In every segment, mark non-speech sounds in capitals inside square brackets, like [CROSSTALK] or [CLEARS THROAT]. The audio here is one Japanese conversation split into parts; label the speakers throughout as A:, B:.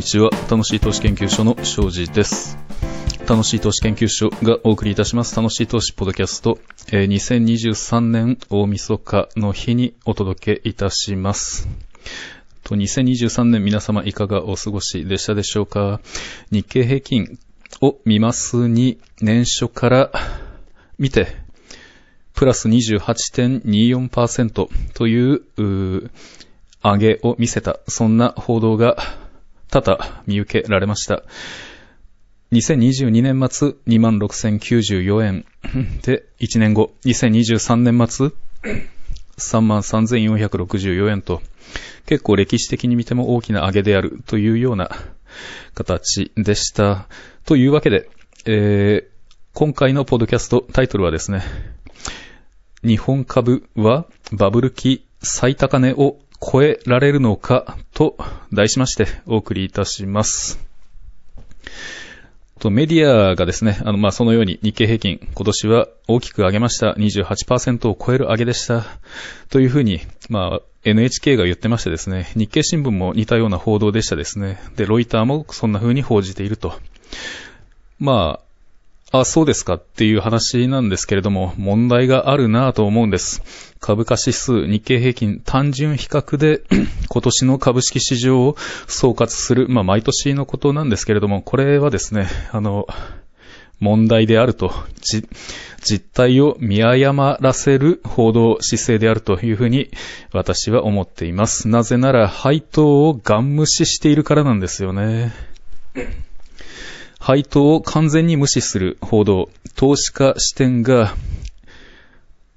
A: にちは。楽しい投資研究所の庄司です。楽しい投資研究所がお送りいたします。楽しい投資ポッドキャスト、えー2023年大晦日の日にお届けいたします。と2023年皆様いかがお過ごしでしたでしょうか？日経平均を見ますに年初から見て、プラス28.24%という上げを見せた、そんな報道が多々見受けられました。2022年末26,094円 [LAUGHS] で、1年後、2023年末33,464円と、結構歴史的に見ても大きな上げであるというような形でした。というわけで、えー今回のポッドキャストタイトルはですね、日本株はバブル期最高値を超えられるのかと題しましてお送りいたします。メディアがですね、あの、ま、そのように日経平均今年は大きく上げました。28%を超える上げでした。というふうに、まあ、NHK が言ってましてですね、日経新聞も似たような報道でしたですね。で、ロイターもそんな風に報じていると。まあ、あ、そうですかっていう話なんですけれども、問題があるなぁと思うんです。株価指数、日経平均、単純比較で [CLEARS THROAT] 今年の株式市場を総括する、まあ毎年のことなんですけれども、これはですね、あの、問題であると、じ実態を見誤らせる報道姿勢であるというふうに私は思っています。なぜなら配当をガン無視しているからなんですよね。配当を完全に無視する報道、投資家視点が、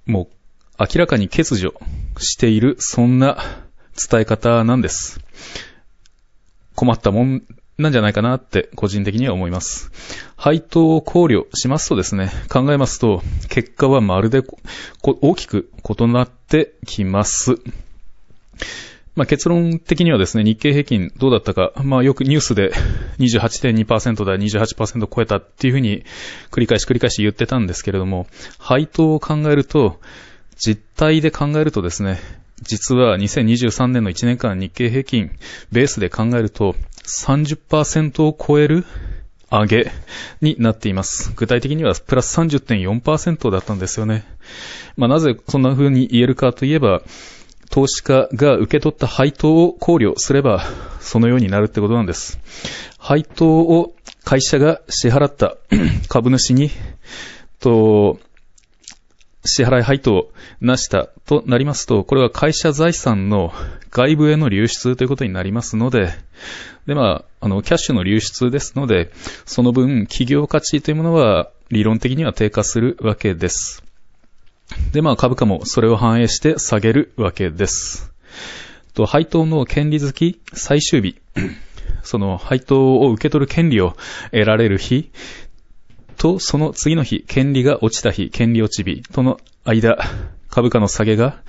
A: もう明らかに欠如している、そんな伝え方なんです。困ったもんなんじゃないかなって個人的には思います。配当を考慮しますとですね、考えますと、結果はまるで大きく異なってきます。まあ、結論的にはですね、日経平均どうだったか、まあよくニュースで28.2%だ、28%超えたっていうふうに繰り返し繰り返し言ってたんですけれども、配当を考えると、実態で考えるとですね、実は2023年の1年間日経平均ベースで考えると30%を超える上げになっています。具体的にはプラス30.4%だったんですよね。まあなぜそんな風に言えるかといえば、投資家が受け取った配当を考慮すれば、そのようになるってことなんです。配当を会社が支払った [CLEARS THROAT] 株主に、と、支払い配当をなしたとなりますと、これは会社財産の外部への流出ということになりますので、で、まあ、あの、キャッシュの流出ですので、その分、企業価値というものは理論的には低下するわけです。で、まあ株価もそれを反映して下げるわけです。と、配当の権利付き最終日、その配当を受け取る権利を得られる日と、その次の日、権利が落ちた日、権利落ち日との間、株価の下げが、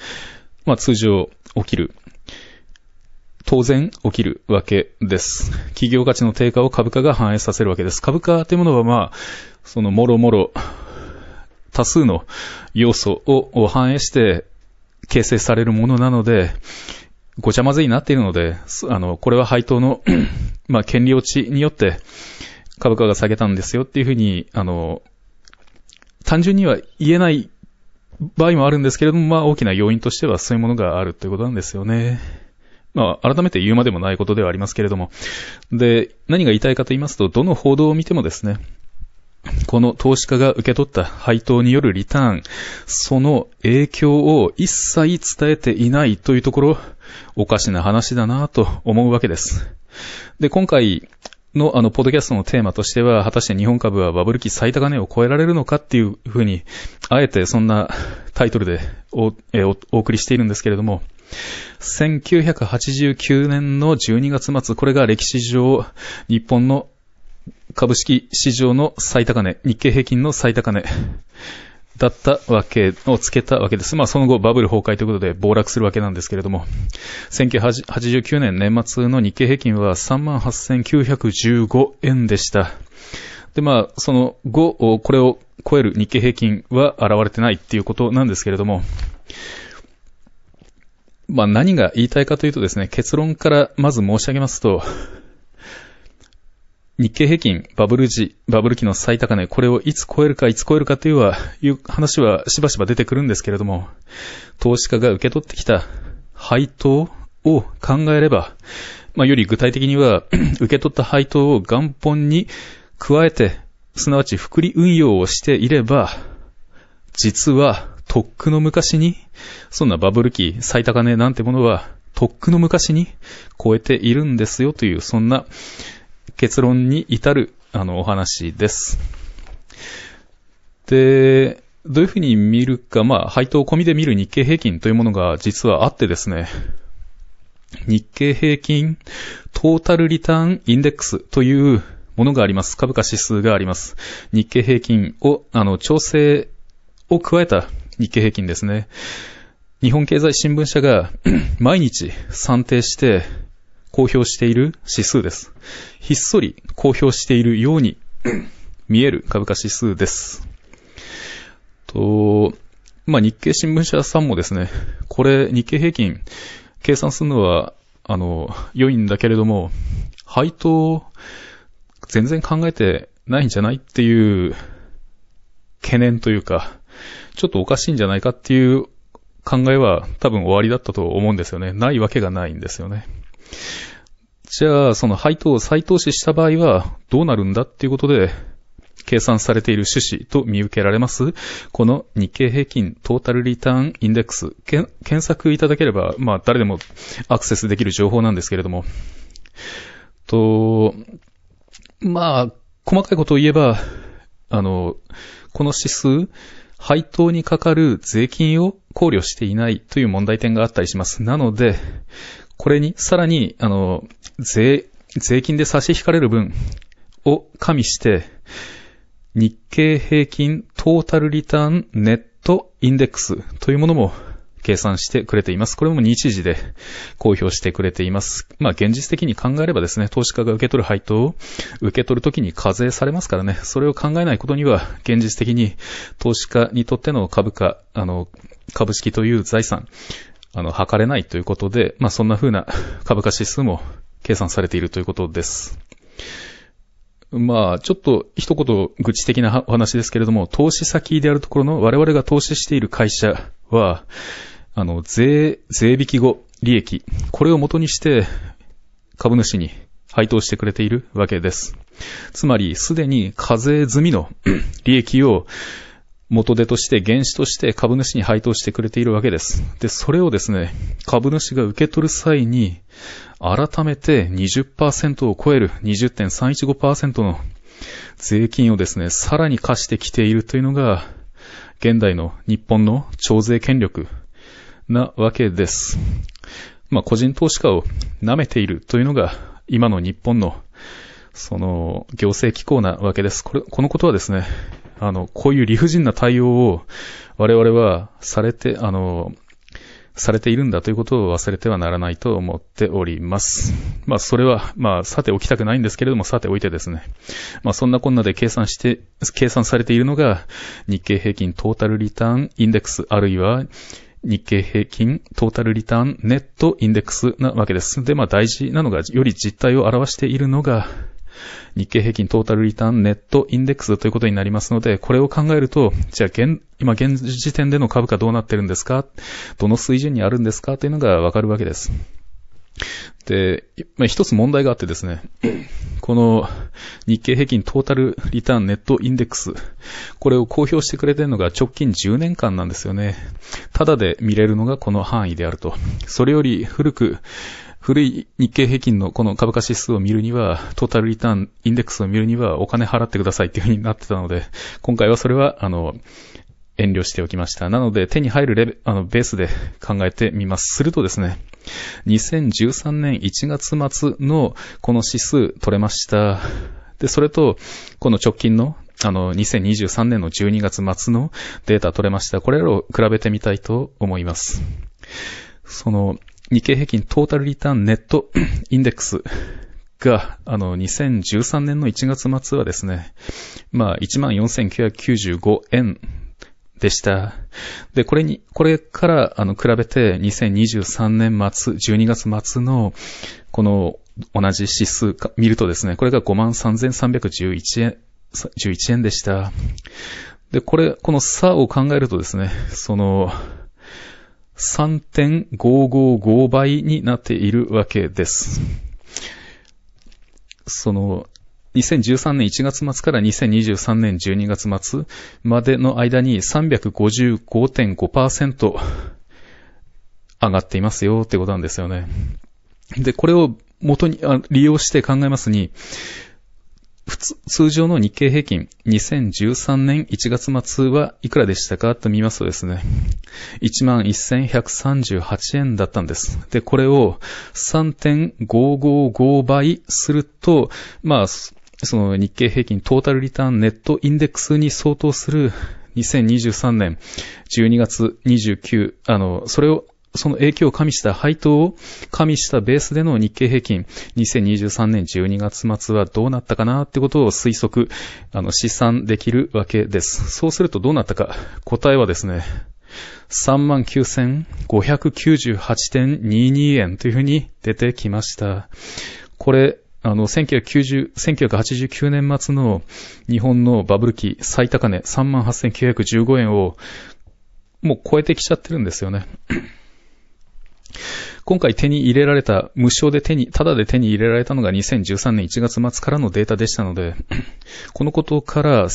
A: まあ通常起きる。当然起きるわけです。企業価値の低下を株価が反映させるわけです。株価というものはまあ、そのもろもろ多数の要素を反映して形成されるものなので、ごちゃ混ぜになっているので、あの、これは配当の、[CLEARS THROAT] まあ、権利落ちによって株価が下げたんですよっていうふうに、あの、単純には言えない場合もあるんですけれども、まあ、大きな要因としてはそういうものがあるということなんですよね。まあ、改めて言うまでもないことではありますけれども。で、何が言いたいかと言いますと、どの報道を見てもですね、この投資家が受け取った配当によるリターン、その影響を一切伝えていないというところ、おかしな話だなと思うわけです。で、今回のあの、ポッドキャストのテーマとしては、果たして日本株はバブル期最高値を超えられるのかっていうふうに、あえてそんなタイトルでおえおお送りしているんですけれども、1989年の12月末、これが歴史上、日本の株式市場の最高値、日経平均の最高値 [LAUGHS] だったわけをつけたわけです。まあその後バブル崩壊ということで暴落するわけなんですけれども、1989年年末の日経平均は38,915円でした。でまあその後、これを超える日経平均は現れてないっていうことなんですけれども、まあ何が言いたいかというとですね、結論からまず申し上げますと、日経平均、バブル時、バブル期の最高値、これをいつ超えるか、いつ超えるかというは、いう話はしばしば出てくるんですけれども、投資家が受け取ってきた配当を考えれば、まあ、より具体的には、[CLEARS THROAT] 受け取った配当を元本に加えて、すなわち複利運用をしていれば、実は、とっくの昔に、そんなバブル期最高値なんてものは、とっくの昔に超えているんですよという、そんな結論に至る、あの、お話です。で、どういうふうに見るか、まあ、配当込みで見る日経平均というものが実はあってですね、日経平均トータルリターンインデックスというものがあります。株価指数があります。日経平均を、あの、調整を加えた日経平均ですね。日本経済新聞社が毎日算定して公表している指数です。ひっそり公表しているように [CLEARS THROAT] 見える株価指数です。と、まあ、日経新聞社さんもですね、これ日経平均計算するのは、あの、良いんだけれども、配当全然考えてないんじゃないっていう懸念というか、ちょっとおかしいんじゃないかっていう考えは多分終わりだったと思うんですよね。ないわけがないんですよね。じゃあ、その配当を再投資した場合はどうなるんだっていうことで、計算されている趣旨と見受けられます、この日経平均トータルリターンインデックス、検索いただければ、まあ誰でもアクセスできる情報なんですけれども、と、まあ、細かいことを言えば、あの、この指数、配当にかかる税金を考慮していないという問題点があったりします。なので、これにさらに、あの、税、税金で差し引かれる分を加味して、日経平均トータルリターンネットインデックスというものも計算してくれています。これも日時で公表してくれています。まあ現実的に考えればですね、投資家が受け取る配当を受け取るときに課税されますからね、それを考えないことには現実的に投資家にとっての株価、あの、株式という財産、あの、測れないということで、まあそんな風な [LAUGHS] 株価指数も計算されているということです。まあ、ちょっと一言愚痴的なお話ですけれども、投資先であるところの我々が投資している会社は、あの、税、税引き後、利益、これを元にして株主に配当してくれているわけです。つまり、すでに課税済みの [CLEARS THROAT] 利益を元手として原資として株主に配当してくれているわけです。で、それをですね、株主が受け取る際に、改めて20%を超える20.315%の税金をですね、さらに課してきているというのが、現代の日本の徴税権力なわけです。まあ、個人投資家を舐めているというのが、今の日本の、その、行政機構なわけです。これ、このことはですね、あの、こういう理不尽な対応を我々はされて、あの、されているんだということを忘れてはならないと思っております。まあ、それは、まあ、さておきたくないんですけれども、さておいてですね。まあ、そんなこんなで計算して、計算されているのが、日経平均トータルリターンインデックス、あるいは、日経平均トータルリターンネットインデックスなわけです。で、まあ大事なのが、より実態を表しているのが、日経平均トータルリターンネットインデックスということになりますので、これを考えると、じゃあ現、今現時点での株価どうなってるんですか？どの水準にあるんですか？というのがわかるわけです。で、まあ、一つ問題があってですね、この日経平均トータルリターンネットインデックス、これを公表してくれてるのが直近10年間なんですよね。ただで見れるのがこの範囲であると。それより古く、古い日経平均のこの株価指数を見るには、トータルリターンインデックスを見るにはお金払ってくださいっていう風になってたので、今回はそれは、あの、遠慮しておきました。なので、手に入るレベ、あの、ベースで考えてみます。するとですね、2013年1月末のこの指数取れました。で、それと、この直近の、あの、2023年の12月末のデータ取れました。これらを比べてみたいと思います。その、日経平均トータルリターンネット [CLEARS THROAT] インデックスが、あの、2013年の1月末はですね、まあ、14,995円でした。で、これに、これから、あの、比べて2023年末、12月末の、この同じ指数か見るとですね、これが53,311円、11円でした。で、これ、この差を考えるとですね、その、3.555倍になっているわけです。その、2013年1月末から2023年12月末までの間に355.5%上がっていますよってことなんですよね。で、これを元に、利用して考えますに、普通、通常の日経平均、2013年1月末はいくらでしたかと見ますとですね、11,138円だったんです。で、これを3.555倍すると、まあ、その日経平均トータルリターンネットインデックスに相当する2023年12月29、あの、それをその影響を加味した配当を加味したベースでの日経平均2023年12月末はどうなったかなってことを推測、あの、試算できるわけです。そうするとどうなったか。答えはですね、39,598.22円というふうに出てきました。これ、あの、1990 1989年末の日本のバブル期最高値38,915円をもう超えてきちゃってるんですよね。今回手に入れられた、無償で手に、ただで手に入れられたのが2013年1月末からのデータでしたので、[CLEARS THROAT] このことから、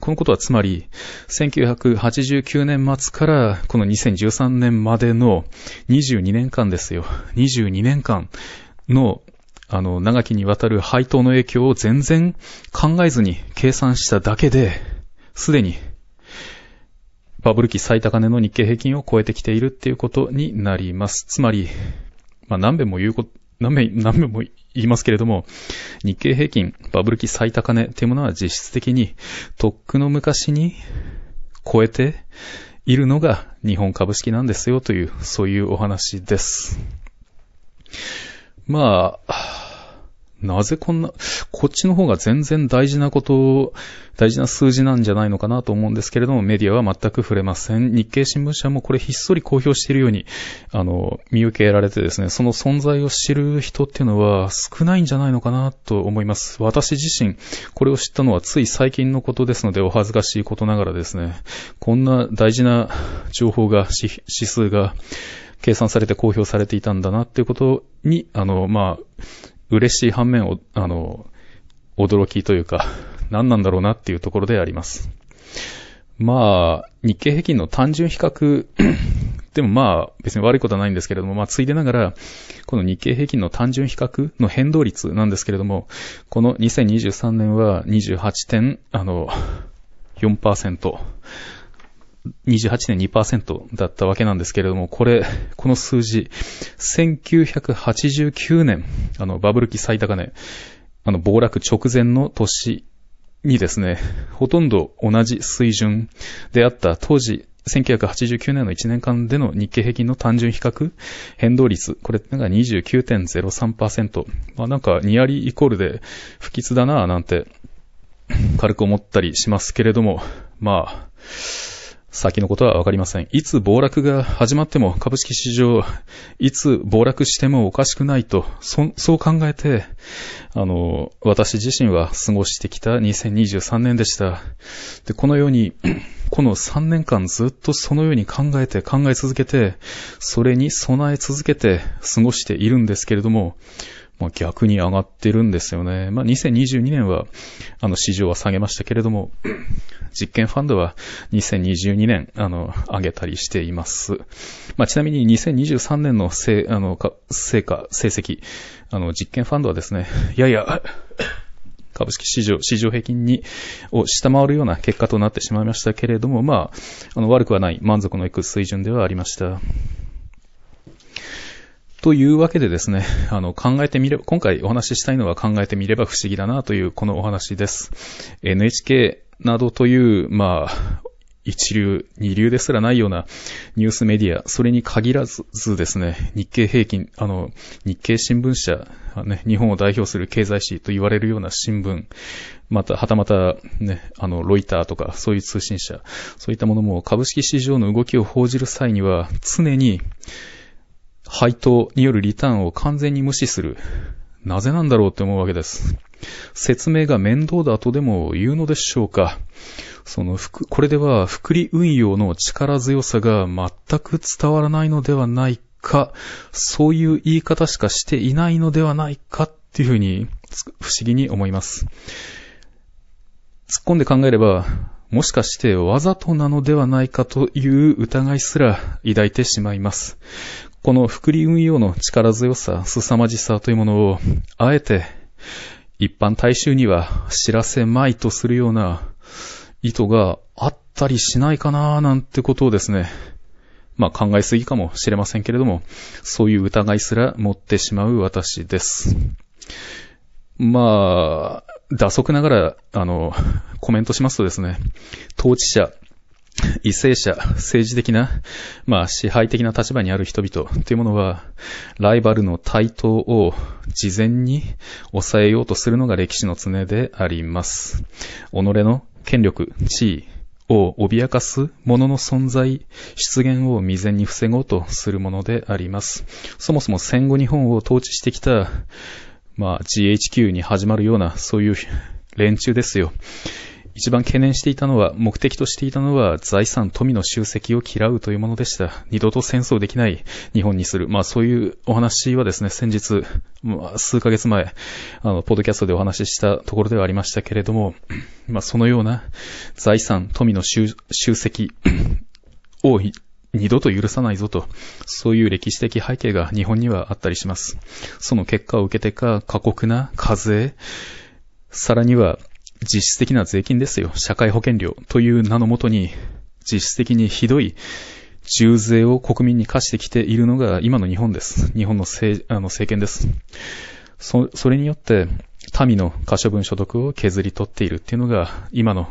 A: このことはつまり、1989年末からこの2013年までの22年間ですよ。22年間のあの、長きにわたる配当の影響を全然考えずに計算しただけで、すでにバブル期最高値の日経平均を超えてきているっていうことになります。つまり、まあ何遍も言うこと、何遍、何遍も言いますけれども、日経平均、バブル期最高値っていうものは実質的に、とっくの昔に超えているのが日本株式なんですよという、そういうお話です。まあ、なぜこんな、こっちの方が全然大事なことを、大事な数字なんじゃないのかなと思うんですけれども、メディアは全く触れません。日経新聞社もこれひっそり公表しているように、あの、見受けられてですね、その存在を知る人っていうのは少ないんじゃないのかなと思います。私自身、これを知ったのはつい最近のことですので、お恥ずかしいことながらですね、こんな大事な情報が、指数が、計算されて公表されていたんだなっていうことに、あの、まあ、嬉しい反面を、あの、驚きというか、[LAUGHS] 何なんだろうなっていうところであります。まあ、日経平均の単純比較 [CLEARS THROAT] でもまあ、別に悪いことはないんですけれども、まあ、ついでながら、この日経平均の単純比較の変動率なんですけれども、この2023年は28点、あの、4%。28.2%だったわけなんですけれども、これ、この数字、1989年、あの、バブル期最高値、あの、暴落直前の年にですね、ほとんど同じ水準であった当時、1989年の1年間での日経平均の単純比較変動率、これなんか29.03%。まあなんかニアリイコールで不吉だなぁなんて軽く思ったりしますけれども、まあ、先のことはわかりません。いつ暴落が始まっても株式市場、いつ暴落してもおかしくないと、そそう考えて、あの、私自身は過ごしてきた2023年でした。で、このように、[CLEARS THROAT] この3年間ずっとそのように考えて考え続けて、それに備え続けて過ごしているんですけれども、まあ、逆に上がってるんですよね。まあ、2022年は、あの、市場は下げましたけれども、[CLEARS THROAT] 実験ファンドは2022年、あの、上げたりしています。まあ、ちなみに2023年の成、あの、成果、成績、あの、実験ファンドはですね、い [LAUGHS] やいや、[COUGHS] 株式市場、市場平均に、を下回るような結果となってしまいましたけれども、まあ、あの、悪くはない満足のいく水準ではありました。というわけでですね、[LAUGHS] あの、考えてみれば、今回お話ししたいのは考えてみれば不思議だなというこのお話です。NHK などという、まあ、一流、二流ですらないようなニュースメディア、それに限らずですね、日経平均、あの、日経新聞社、ね、日本を代表する経済誌と言われるような新聞、また、はたまた、ね、あの、ロイターとか、そういう通信社、そういったものも株式市場の動きを報じる際には、常に、配当によるリターンを完全に無視する。なぜなんだろうって思うわけです。説明が面倒だとでも言うのでしょうか。その、これでは、福利運用の力強さが全く伝わらないのではないか、そういう言い方しかしていないのではないかっていうふうに、不思議に思います。突っ込んで考えれば、もしかしてわざとなのではないかという疑いすら抱いてしまいます。この福利運用の力強さ、凄まじさというものを、あえて一般大衆には知らせまいとするような意図があったりしないかななんてことをですね、まあ考えすぎかもしれませんけれども、そういう疑いすら持ってしまう私です。まあ、打足ながら、あの、コメントしますとですね、統治者、為政者、政治的な、まあ支配的な立場にある人々というものは、ライバルの台頭を事前に抑えようとするのが歴史の常であります。己の権力、地位を脅かす者の存在、出現を未然に防ごうとするものであります。そもそも戦後日本を統治してきた、まあ GHQ に始まるような、そういう連中ですよ。一番懸念していたのは、目的としていたのは、財産、富の集積を嫌うというものでした。二度と戦争できない日本にする。まあそういうお話はですね、先日、まあ、数ヶ月前、あの、ポッドキャストでお話ししたところではありましたけれども、まあそのような財産、富の集積 [CLEARS THROAT] を二度と許さないぞと、そういう歴史的背景が日本にはあったりします。その結果を受けてか、過酷な課税、さらには実質的な税金ですよ。社会保険料という名のもとに、実質的にひどい重税を国民に課してきているのが今の日本です。日本の政あの政権です。そ、それによって、民の可処分所得を削り取っているっていうのが、今の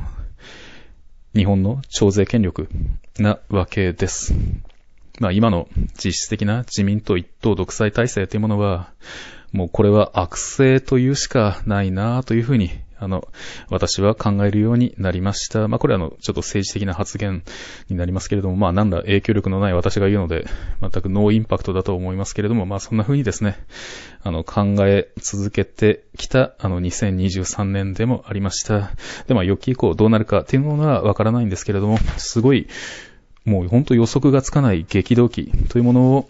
A: 日本の徴税権力なわけです。まあ今の実質的な自民党一党独裁体制というものは、もうこれは悪性というしかないなというふうにあの、私は考えるようになりました。まあ、これはあの、ちょっと政治的な発言になりますけれども、まあ、なんだ影響力のない私が言うので、全くノーインパクトだと思いますけれども、まあ、そんな風にですね、あの、考え続けてきた、あの、2023年でもありました。で、まあ、予期以降どうなるかっていうのはわからないんですけれども、すごい、もう本当予測がつかない激動期というものを、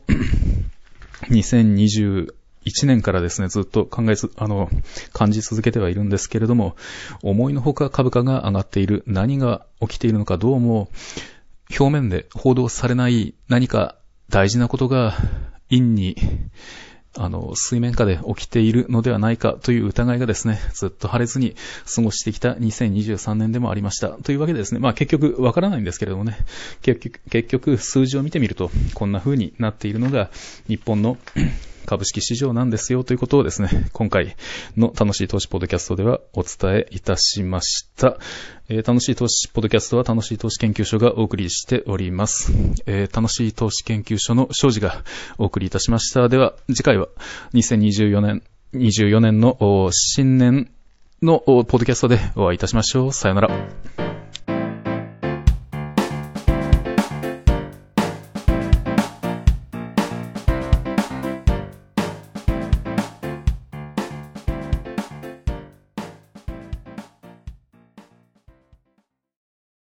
A: 2020 1年からですね、ずっと考えつ、あの、感じ続けてはいるんですけれども、思いのほか株価が上がっている、何が起きているのかどうも、表面で報道されない何か大事なことが、陰に、あの、水面下で起きているのではないかという疑いがですね、ずっと晴れずに過ごしてきた2023年でもありました。というわけでですね、まあ結局わからないんですけれどもね、結局、結局数字を見てみると、こんな風になっているのが、日本の株式市場なんですよということをですね、[LAUGHS] 今回の楽しい投資ポッドキャストではお伝えいたしました。えー、楽しい投資ポッドキャストは楽しい投資研究所がお送りしております。えー、楽しい投資研究所の庄司がお送りいたしました。では、次回は2024年、24年の新年のポッドキャストでお会いいたしましょう。さよなら。